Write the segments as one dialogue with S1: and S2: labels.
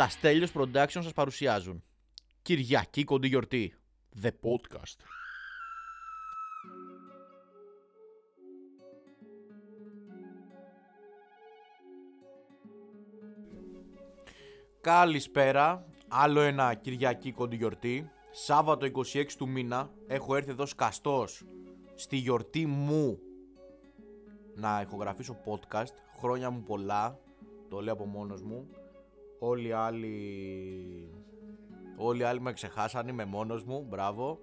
S1: Τα Στέλιος Production σας παρουσιάζουν. Κυριακή κοντή γιορτή. The Podcast. Καλησπέρα. Άλλο ένα Κυριακή κοντή γιορτή. Σάββατο 26 του μήνα. Έχω έρθει εδώ σκαστός. Στη γιορτή μου. Να ηχογραφήσω podcast. Χρόνια μου πολλά. Το λέω από μόνος μου Όλοι οι άλλοι Όλοι οι άλλοι με ξεχάσαν, είμαι μόνος μου, μπράβο.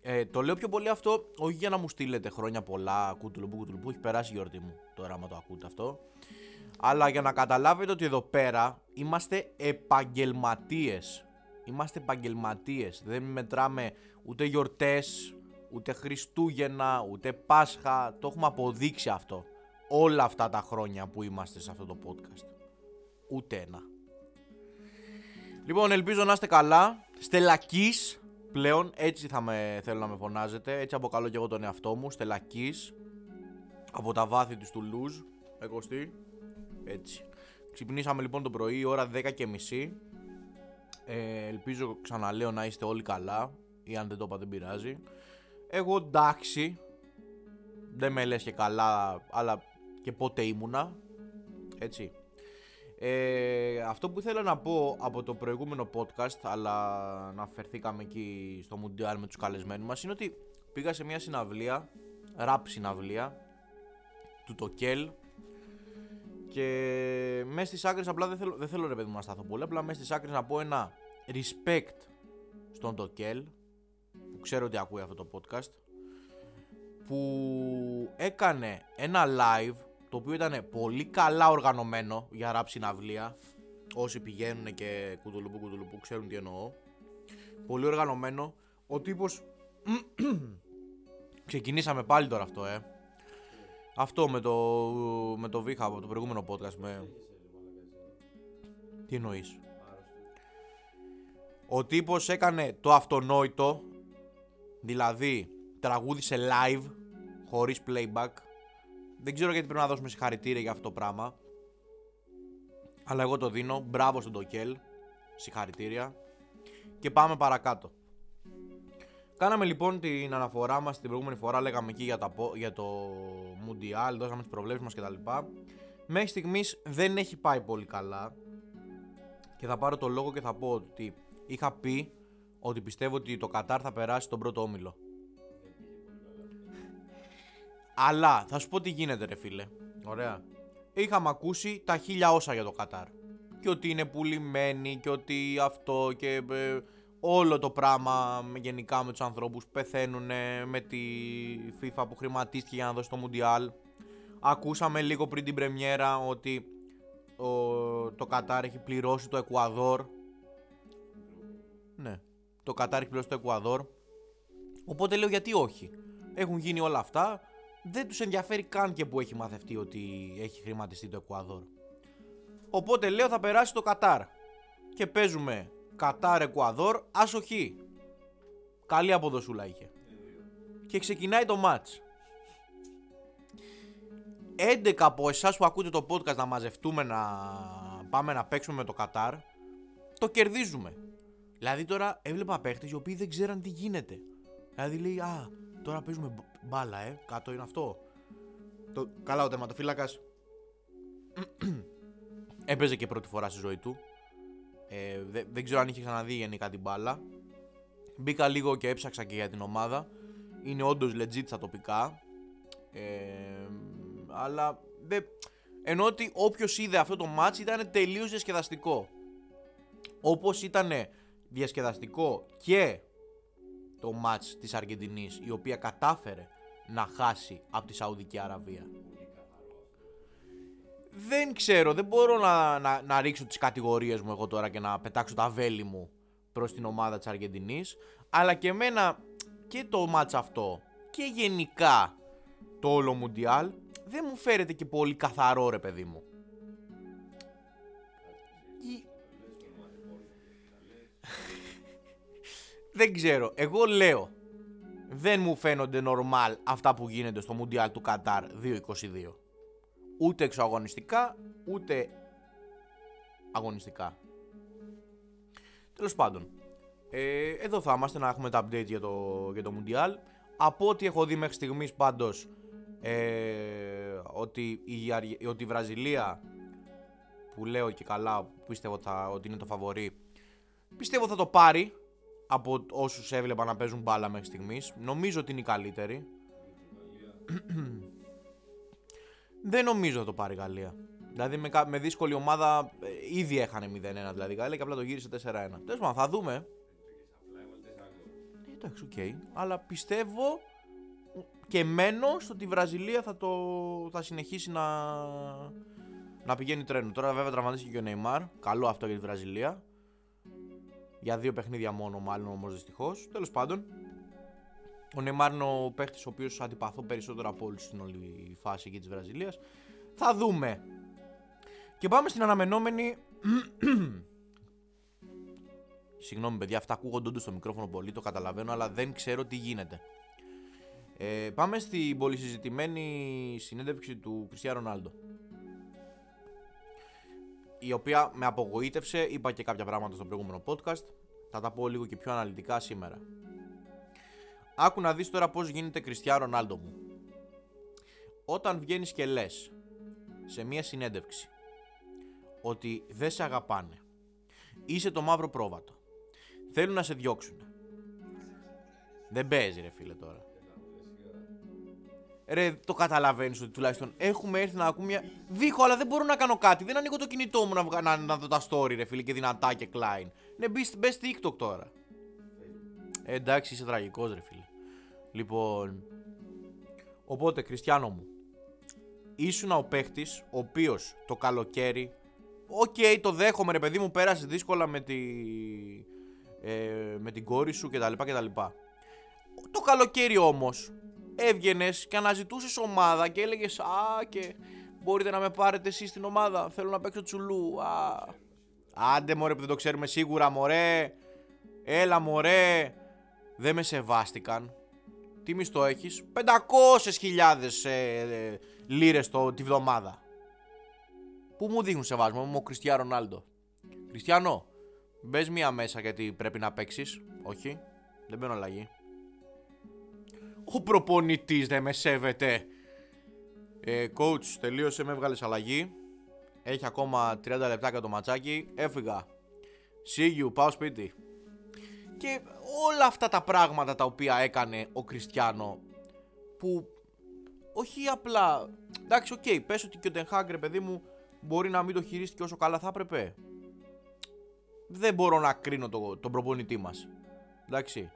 S1: Ε, Το λέω πιο πολύ αυτό Όχι για να μου στείλετε χρόνια πολλά Κούτουλουμπού κούτουλουμπού, έχει περάσει η γιορτή μου Τώρα άμα το ακούτε αυτό. Αλλά για να καταλάβετε ότι εδώ πέρα Είμαστε επαγγελματίες Είμαστε επαγγελματίες. Δεν μετράμε ούτε γιορτές Ούτε Χριστούγεννα, ούτε Πάσχα. Το έχουμε αποδείξει αυτό Όλα αυτά τα χρόνια που είμαστε σε αυτό το podcast Ούτε ένα. Λοιπόν, ελπίζω να είστε καλά. Στελακής πλέον, έτσι θα με θέλω να με φωνάζετε. Έτσι αποκαλώ και εγώ τον εαυτό μου. Στελακής. Από τα βάθη του Τουλούζ. Εγωστή. Έτσι. Ξυπνήσαμε λοιπόν το πρωί, ώρα 10 και μισή. Ε, ελπίζω ξαναλέω να είστε όλοι καλά. Ή αν δεν το είπα δεν πειράζει. Εγώ εντάξει. Δεν με λες και καλά, αλλά και πότε ήμουνα. Έτσι. Ε, αυτό που ήθελα να πω από το προηγούμενο podcast, αλλά να φερθήκαμε εκεί στο Mundial με τους καλεσμένους μας, είναι ότι πήγα σε μια συναυλία, rap συναυλία, του Τοκέλ, και μέσα στις άκρες, απλά δεν θέλω, δεν θέλω ρε παιδί μου να σταθώ πολύ, απλά μέσα στις άκρες να πω ένα respect στον Τοκέλ, που ξέρω ότι ακούει αυτό το podcast, που έκανε ένα live το οποίο ήταν πολύ καλά οργανωμένο για ραπ συναυλία. Όσοι πηγαίνουν και κουτουλουπού κουτουλουπού ξέρουν τι εννοώ. Πολύ οργανωμένο. Ο τύπος... Ξεκινήσαμε πάλι τώρα αυτό, ε. Αυτό με το, με το Βίχα από το προηγούμενο podcast. Με... Τι εννοείς; Ο τύπος έκανε το αυτονόητο. Δηλαδή, τραγούδισε live, χωρίς playback δεν ξέρω γιατί πρέπει να δώσουμε συγχαρητήρια για αυτό το πράγμα. Αλλά εγώ το δίνω. Μπράβο στον Τοκέλ. Συγχαρητήρια. Και πάμε παρακάτω. Κάναμε λοιπόν την αναφορά μας την προηγούμενη φορά. Λέγαμε εκεί για, τα, για το Mundial. Δώσαμε τις προβλέψεις μας κτλ. Μέχρι στιγμής δεν έχει πάει πολύ καλά. Και θα πάρω το λόγο και θα πω ότι είχα πει ότι πιστεύω ότι το Κατάρ θα περάσει τον πρώτο όμιλο. Αλλά θα σου πω τι γίνεται, ρε φίλε. Ωραία. Είχαμε ακούσει τα χίλια όσα για το Κατάρ. Και ότι είναι πουλημένοι και ότι αυτό και ε, όλο το πράγμα γενικά με τους ανθρώπους πεθαίνουν με τη FIFA που χρηματίστηκε για να δώσει το Μουντιάλ. Ακούσαμε λίγο πριν την πρεμιέρα ότι το Κατάρ έχει πληρώσει το Εκουαδόρ. Ναι, το Κατάρ έχει πληρώσει το Εκουαδόρ. Οπότε λέω γιατί όχι. Έχουν γίνει όλα αυτά δεν τους ενδιαφέρει καν και που έχει μαθευτεί ότι έχει χρηματιστεί το Εκουαδόρ. Οπότε λέω θα περάσει το Κατάρ. Και παίζουμε Κατάρ Εκουαδόρ ασοχή. Καλή αποδοσούλα είχε. Και ξεκινάει το μάτς. 11 από εσάς που ακούτε το podcast να μαζευτούμε να πάμε να παίξουμε με το Κατάρ, το κερδίζουμε. Δηλαδή τώρα έβλεπα παίχτες οι οποίοι δεν ξέραν τι γίνεται. Δηλαδή λέει, Α, Τώρα παίζουμε μπάλα, ε. Κάτω είναι αυτό. Το... Καλά, ο τερματοφύλακας έπαιζε και πρώτη φορά στη ζωή του. Ε, δεν ξέρω αν είχε ξαναδεί γενικά την μπάλα. Μπήκα λίγο και έψαξα και για την ομάδα. Είναι όντως legit στα τοπικά. Ε, αλλά δεν... ενώ ότι όποιος είδε αυτό το match ήταν τελείως διασκεδαστικό. Όπως ήταν διασκεδαστικό και το μάτς της Αργεντινής η οποία κατάφερε να χάσει από τη Σαουδική Αραβία. Δεν ξέρω, δεν μπορώ να, να, να ρίξω τις κατηγορίες μου εγώ τώρα και να πετάξω τα βέλη μου προς την ομάδα της Αργεντινής αλλά και εμένα και το μάτς αυτό και γενικά το όλο Μουντιάλ δεν μου φέρεται και πολύ καθαρό ρε παιδί μου. Δεν ξέρω. Εγώ λέω. Δεν μου φαίνονται normal αυτά που γίνονται στο Μουντιάλ του Κατάρ 2022. Ούτε εξωαγωνιστικά, ούτε αγωνιστικά. Τέλος πάντων, ε, εδώ θα είμαστε να έχουμε τα update για το, για το Mundial. Από ό,τι έχω δει μέχρι στιγμής πάντως, ε, ότι, η, ότι η Βραζιλία που λέω και καλά πιστεύω θα, ότι είναι το φαβορή πιστεύω θα το πάρει από όσους έβλεπα να παίζουν μπάλα μέχρι στιγμής νομίζω ότι είναι η καλύτερη δεν νομίζω θα το πάρει η Γαλλία δηλαδή με, με δύσκολη ομάδα ε, ήδη έχανε 0-1 δηλαδή η Γαλλία και απλά το γύρισε 4-1 τέλος πάντων θα δούμε ε, εντάξει OK okay. αλλά πιστεύω και μένω στο ότι η Βραζιλία θα, το, θα συνεχίσει να, να πηγαίνει τρένο. Τώρα βέβαια τραυματίστηκε και ο Νεϊμάρ. Καλό αυτό για τη Βραζιλία. Για δύο παιχνίδια μόνο, μάλλον όμως δυστυχώς. Τέλος πάντων, ο Νεϊμάρ είναι ο παίχτης ο οποίος αντιπαθώ περισσότερο από όλους στην όλη φάση εκεί της Βραζιλίας. Θα δούμε. Και πάμε στην αναμενόμενη. Συγγνώμη, παιδιά, αυτά ακούγονται όντως στο μικρόφωνο πολύ, το καταλαβαίνω, αλλά δεν ξέρω τι γίνεται. Ε, πάμε στην πολυσυζητημένη συνέντευξη του Κριστιαν Ρονάλντο. Η οποία με απογοήτευσε, είπα και κάποια πράγματα στο προηγούμενο podcast. Θα τα πω λίγο και πιο αναλυτικά σήμερα. Άκου να δεις τώρα πώς γίνεται Κριστιαν Ρονάλντο μου. Όταν βγαίνεις και λες σε μια συνέντευξη ότι δεν σε αγαπάνε, είσαι το μαύρο πρόβατο, θέλουν να σε διώξουν. Δεν παίζει ρε φίλε τώρα. Ρε, το καταλαβαίνεις ότι τουλάχιστον έχουμε έρθει να ακούμε μια. Δίχω, αλλά δεν μπορώ να κάνω κάτι. Δεν ανοίγω το κινητό μου να, να, να δω τα story, ρε φίλε, και δυνατά και Klein. Ναι, μπες TikTok τώρα. Ε, εντάξει, είσαι τραγικός, ρε φίλε. Λοιπόν. Οπότε, Κριστιανό μου, ήσουν ο παίχτης ο οποίος το καλοκαίρι. OK, okay, το δέχομαι, ρε παιδί μου, πέρασες δύσκολα με, τη, ε, με την κόρη σου κτλ. κτλ. Το καλοκαίρι όμως έβγαινες και αναζητούσες ομάδα και έλεγες Α, και μπορείτε να με πάρετε εσείς στην ομάδα. Θέλω να παίξω Τσου Λου. Α. Άντε μωρέ που δεν το ξέρουμε σίγουρα μωρέ. Έλα μωρέ. Δεν με σεβάστηκαν. Τι μισθό έχεις 500.000 ε, ε, λίρες το, τη βδομάδα Πού μου δείχνουν σεβασμό Μου ο Κριστιαν Ρονάλντο; Κριστιανό Μπες μία μέσα γιατί πρέπει να παίξεις. Όχι; Δεν μπαίνω αλλαγή ο προπονητής δεν με σέβεται. Ε, coach, τελείωσε, με έβγαλες αλλαγή. Έχει ακόμα 30 λεπτά για το ματσάκι. Έφυγα. See you, πάω σπίτι. Και όλα αυτά τα πράγματα τα οποία έκανε ο Κριστιανό που όχι απλά. Εντάξει, OK, okay, πες ότι και ο Τεν Χαγκ, παιδί μου, μπορεί να μην το χειρίστηκε όσο καλά θα έπρεπε. Δεν μπορώ να κρίνω το, τον προπονητή μας. Εντάξει.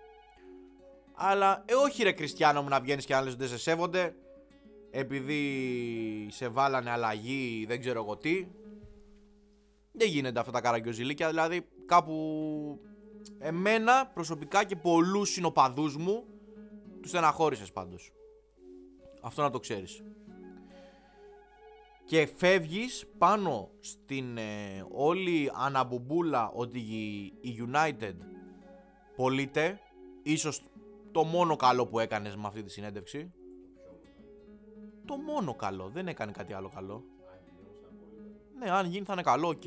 S1: Αλλά ε, όχι ρε Κριστιανό μου να βγαίνεις και να λες ότι δεν σε σέβονται επειδή σε βάλανε αλλαγή δεν ξέρω εγώ τι. Δεν γίνεται αυτά τα καραγκιόζηλίκια, δηλαδή κάπου εμένα προσωπικά και πολλούς συνοπαδούς μου τους στεναχώρησες πάντως. Αυτό να το ξέρεις. Και φεύγεις πάνω στην ε, όλη αναμπουμπούλα ότι η United πωλείται, ίσως το μόνο καλό που έκανες με αυτή τη συνέντευξη. Το μόνο καλό, δεν έκανε κάτι άλλο καλό. Ναι, αν γίνει θα είναι καλό, οκ.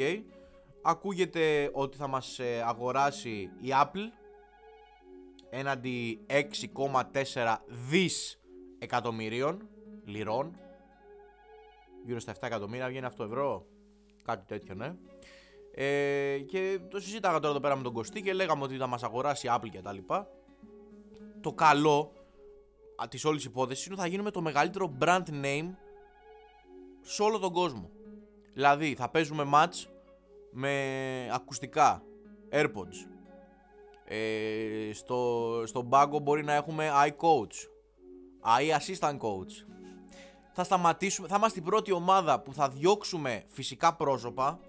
S1: Ακούγεται ότι θα μας ε, αγοράσει η Apple έναντι 6,4 δις εκατομμυρίων λιρών. Γύρω στα 7 εκατομμύρια βγαίνει αυτό ευρώ. Κάτι τέτοιο, ναι. Ε, και το συζήταγα τώρα εδώ πέρα με τον Κωστή και λέγαμε ότι θα μας αγοράσει η Apple και τα λοιπά το καλό της όλης υπόθεσης είναι ότι θα γίνουμε το μεγαλύτερο brand name σε όλο τον κόσμο. Δηλαδή θα παίζουμε match με ακουστικά, AirPods. Ε, στο, στο μπάγκο μπορεί να έχουμε iCoach, iAssistant Coach. Θα σταματήσουμε, θα είμαστε η πρώτη ομάδα που θα διώξουμε φυσικά πρόσωπα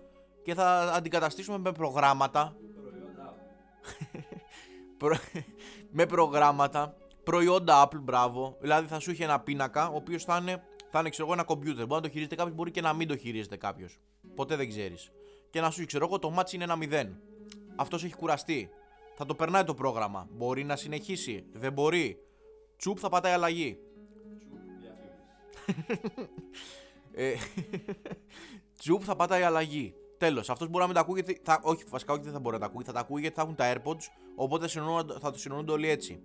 S1: και θα αντικαταστήσουμε με προγράμματα με προγράμματα, προϊόντα Apple, μπράβο. Δηλαδή θα σου έχει ένα πίνακα, ο οποίος θα είναι, θα είναι ξέρω εγώ, ένα κομπιούτερ. Μπορεί να το χειρίζεται κάποιος, μπορεί και να μην το χειρίζεται κάποιος. Ποτέ δεν ξέρεις. Και να σου ξέρω εγώ, το ματς είναι ένα 0. Αυτός έχει κουραστεί. Θα το περνάει το πρόγραμμα. Μπορεί να συνεχίσει. Δεν μπορεί. Τσουπ θα πατάει αλλαγή. ε, Τσουπ θα πατάει αλλαγή. Τέλος. Αυτός μπορεί να μην τα ακούει γιατί. Θα, όχι, βασικά όχι δεν θα μπορεί να τα ακούει. Θα τα ακούει γιατί θα έχουν τα AirPods. Οπότε θα το συνονούνται όλοι έτσι.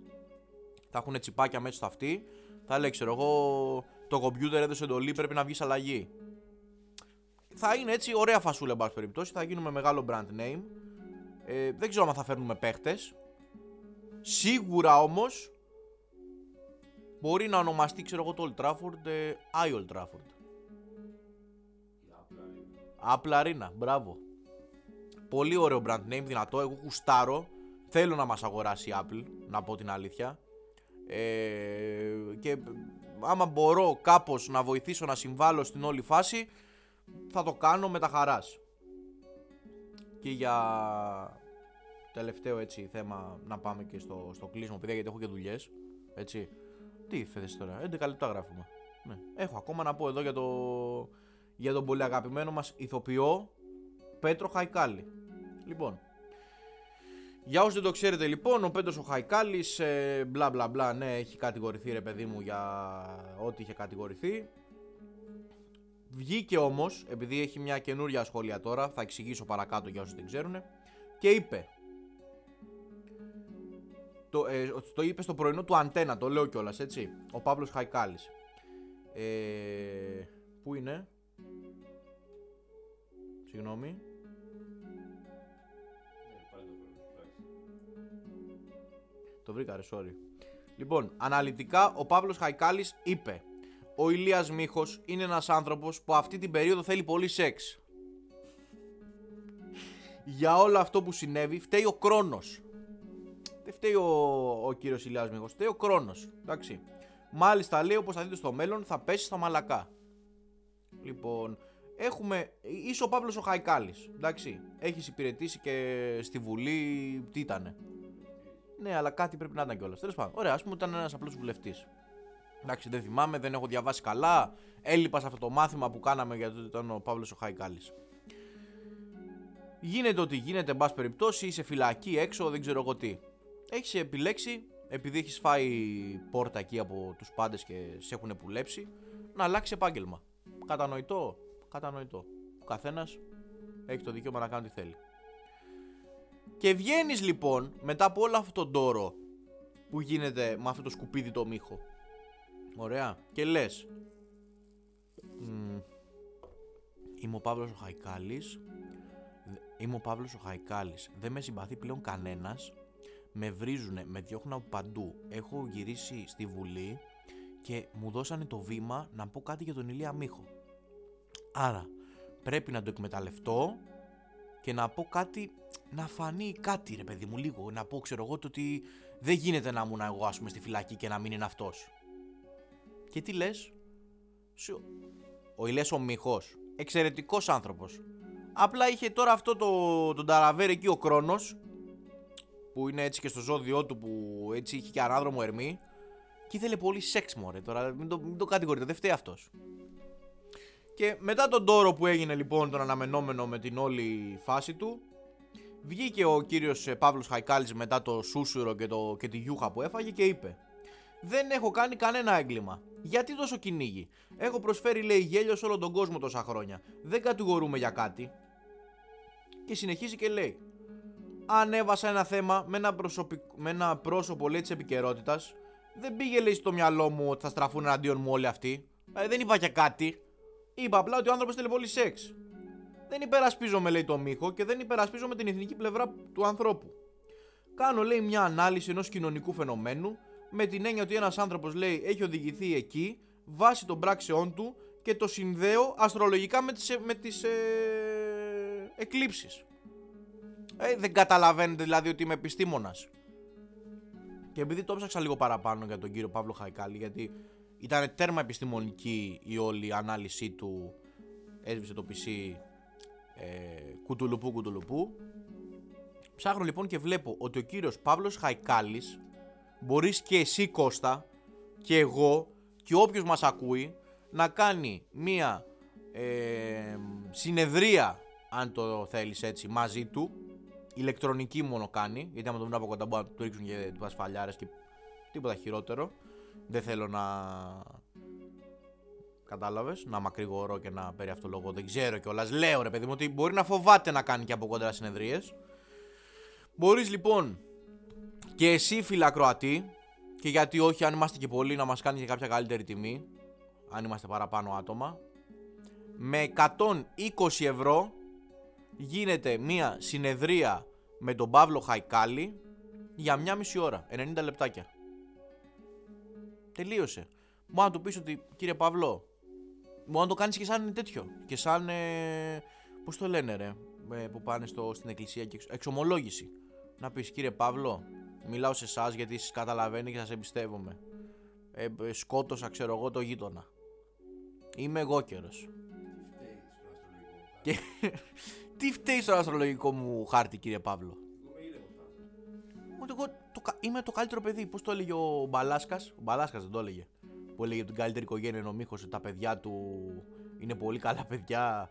S1: Θα έχουν τσιπάκια μέσα στο αυτή. Θα λέει, ξέρω εγώ, το κομπιούτερ έδωσε εντολή, πρέπει να βγεις αλλαγή. Θα είναι έτσι ωραία φασούλα, εν πάση περιπτώσει. Θα γίνουμε μεγάλο brand name. Ε, δεν ξέρω αν θα φέρνουμε παίχτες. Σίγουρα όμως μπορεί να ονομαστεί, ξέρω εγώ, το Old Trafford, ε, I Old Trafford. Apple Arena, μπράβο. Πολύ ωραίο brand name, δυνατό. Εγώ κουστάρω. Θέλω να μας αγοράσει η Apple, να πω την αλήθεια. Ε, και άμα μπορώ κάπως να βοηθήσω να συμβάλλω στην όλη φάση, θα το κάνω με τα χαράς. Και για τελευταίο έτσι θέμα να πάμε και στο, στο κλείσιμο, παιδιά, γιατί έχω και δουλειές. Έτσι. Τι θες τώρα, 11 λεπτά γράφουμε. Ναι. Έχω ακόμα να πω εδώ για, το, για τον πολύ αγαπημένο μας ηθοποιό Πέτρο Χαϊκάλη. Λοιπόν, για όσοι δεν το ξέρετε λοιπόν, ο Πέτρος ο Χαϊκάλης, ε, μπλα μπλα μπλα, ναι, έχει κατηγορηθεί ρε παιδί μου για ό,τι είχε κατηγορηθεί. Βγήκε όμως, επειδή έχει μια καινούρια σχόλια τώρα, θα εξηγήσω παρακάτω για όσοι δεν ξέρουν, και είπε, το, ε, το είπε στο πρωινό του Αντένα, το λέω κιόλας, έτσι. Ο Παύλος Χαϊκάλης. Ε, πού είναι; Συγγνώμη. Το βρήκα, ρε, sorry. Λοιπόν, αναλυτικά ο Παύλος Χαϊκάλης είπε: Ο Ηλίας Μίχος είναι ένας άνθρωπος που αυτή την περίοδο θέλει πολύ σεξ. Για όλο αυτό που συνέβη φταίει ο χρόνο. Δεν φταίει ο, ο κύριος Ηλίας Μίχος, φταίει ο χρόνο. Εντάξει. Μάλιστα λέει όπως θα δείτε στο μέλλον θα πέσει στα μαλακά. Λοιπόν, έχουμε. είσαι ο Παύλος ο Χαϊκάλης. Εντάξει. Έχεις υπηρετήσει και στη Βουλή. Τι ήτανε. Ναι, αλλά κάτι πρέπει να ήταν κιόλας. Τέλος πάντων, ωραία, ας πούμε ήταν ένας απλός βουλευτής. Εντάξει, δεν θυμάμαι, δεν έχω διαβάσει καλά. Έλειπα σε αυτό το μάθημα που κάναμε γιατί ήταν ο Παύλος ο Χαϊκάλης. Γίνεται ότι γίνεται, εν πάση περιπτώσει, είσαι φυλακή έξω, δεν ξέρω εγώ τι. Έχεις επιλέξει, επειδή έχεις φάει πόρτα εκεί από τους πάντες και σε έχουν πουλέψει, να αλλάξει επάγγελμα. Κατανοητό, κατανοητό. Ο καθένας έχει το δικαίωμα να κάνει ό,τι θέλει. Και βγαίνεις λοιπόν μετά από όλο αυτό τον τόρο που γίνεται με αυτό το σκουπίδι το μύχο. Ωραία. Και λες. Είμαι ο Παύλος ο Χαϊκάλης Είμαι ο Παύλος ο Χαϊκάλης Δεν με συμπαθεί πλέον κανένας Με βρίζουνε, με διώχνουν από παντού Έχω γυρίσει στη Βουλή Και μου δώσανε το βήμα Να πω κάτι για τον Ηλία Μίχο Άρα πρέπει να το εκμεταλλευτώ και να πω κάτι, να φανεί κάτι ρε παιδί μου λίγο, να πω ξέρω εγώ το ότι δεν γίνεται να ήμουν εγώ ας πούμε στη φυλακή και να μην είναι αυτός. Και τι λες, ο Ηλίας ο Μιχός, εξαιρετικός άνθρωπος. Απλά είχε τώρα αυτό το, τον ταραβέρ εκεί ο Κρόνος, που είναι έτσι και στο ζώδιό του που έτσι είχε και ανάδρομο ερμή, και ήθελε πολύ σεξ μωρέ τώρα, μην το, μην το κατηγορείτε, δεν φταίει αυτός. Και μετά τον τόρο που έγινε λοιπόν τον αναμενόμενο με την όλη φάση του, βγήκε ο κύριος ε, Παύλος Χαϊκάλης μετά το σούσουρο και, το, και τη γιούχα που έφαγε και είπε «Δεν έχω κάνει κανένα έγκλημα. Γιατί τόσο κυνήγι; Έχω προσφέρει λέει γέλιο σε όλο τον κόσμο τόσα χρόνια. Δεν κατηγορούμε για κάτι». Και συνεχίζει και λέει «Ανέβασα ένα θέμα με ένα, με ένα πρόσωπο λέει της επικαιρότητας. Δεν πήγε λέει στο μυαλό μου ότι θα στραφούν εναντίον μου όλοι αυτοί. Ε, δεν είπα και κάτι. Είπα απλά ότι ο άνθρωπος θέλει πολύ σεξ. Δεν υπερασπίζομαι, λέει το Μίχο, και δεν υπερασπίζομαι την εθνική πλευρά του ανθρώπου. Κάνω, λέει, μια ανάλυση ενός κοινωνικού φαινομένου με την έννοια ότι ένας άνθρωπος, λέει, έχει οδηγηθεί εκεί βάσει των πράξεών του και το συνδέω αστρολογικά με τις, με τις ε, εκλήψεις. Ε, δεν καταλαβαίνετε δηλαδή ότι είμαι επιστήμονας. Και επειδή το έψαξα λίγο παραπάνω για τον κύριο Παύλο Χαϊκάλη, γιατί ήταν τέρμα επιστημονική η όλη ανάλυση του. Έσβησε το PC ε, κουτουλουπού κουτουλουπού. Ψάχνω λοιπόν και βλέπω ότι ο κύριος Παύλος Χαϊκάλης μπορείς και εσύ Κώστα και εγώ και όποιος μας ακούει να κάνει μία ε, συνεδρία αν το θέλεις έτσι μαζί του ηλεκτρονική μόνο κάνει γιατί άμα το βρουν από κοντά μπορεί να του ρίξουν και του ασφαλιάρες και τίποτα χειρότερο δεν θέλω να Κατάλαβες; Να μακρηγορώ και να περιαυτολογώ. Δεν ξέρω κιόλας. Λέω ρε παιδί μου ότι μπορεί να φοβάται να κάνει και από κοντά συνεδρίες. Μπορείς λοιπόν και εσύ φιλακροατή και γιατί όχι αν είμαστε και πολλοί να μας κάνεις και κάποια καλύτερη τιμή αν είμαστε παραπάνω άτομα με 120 ευρώ γίνεται μια συνεδρία με τον Παύλο Χαϊκάλη για μια μισή ώρα, 90 λεπτάκια. Τελείωσε. Μπορεί να του πεις ότι κύριε Παύλο, μπορεί να το κάνεις και σαν τέτοιο. Και σαν, ε, πώς το λένε ρε, ε, που πάνε στο, στην εκκλησία και εξομολόγηση. Να πεις κύριε Παύλο, μιλάω σε εσάς γιατί εσείς καταλαβαίνει και σας εμπιστεύομαι. Ε, ε, σκότωσα ξέρω εγώ το γείτονα. Είμαι εγώ καιρος. Και... Τι φταίει στο αστρολογικό μου χάρτη, κύριε Παύλο; Εγώ το, είμαι το καλύτερο παιδί. Πώς το έλεγε ο Μπαλάσκας; Ο Μπαλάσκας δεν το έλεγε. Που έλεγε την καλύτερη οικογένεια είναι ο Μίχος. Τα παιδιά του είναι πολύ καλά παιδιά.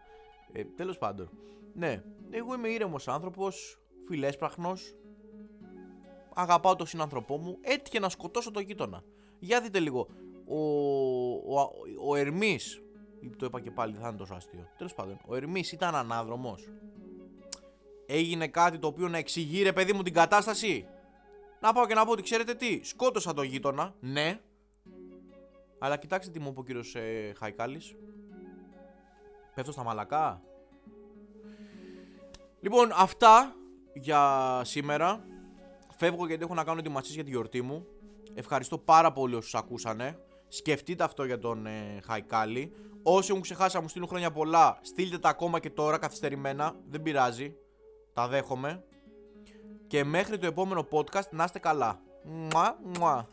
S1: Ε, Τέλος πάντων. Ναι, εγώ είμαι ήρεμος άνθρωπος. Φιλέσπραχνο. Αγαπάω τον συνάνθρωπό μου. Έτυχε να σκοτώσω τον γείτονα. Για δείτε λίγο. Ο, ο, ο, ο Ερμής το είπα και πάλι, δεν θα είναι τόσο αστείο. Τέλος πάντων, ο Ερμής ήταν ανάδρομος. Έγινε κάτι το οποίο να εξηγεί ρε παιδί μου την κατάσταση. Να πάω και να πω ότι ξέρετε τι, σκότωσα τον γείτονα, ναι. Αλλά κοιτάξτε τι μου είπε ο κύριος ε, Χαϊκάλης. Πέφτω στα μαλακά. Λοιπόν, αυτά για σήμερα. Φεύγω γιατί έχω να κάνω ετοιμασίες για τη γιορτή μου. Ευχαριστώ πάρα πολύ όσους ακούσανε. Σκεφτείτε αυτό για τον ε, Χαϊκάλη. Όσοι έχουν ξεχάσει να μου στείλουν χρόνια πολλά, στείλτε τα ακόμα και τώρα καθυστερημένα. Δεν πειράζει. Τα δέχομαι. Και μέχρι το επόμενο podcast να είστε καλά. Μουα, μουα.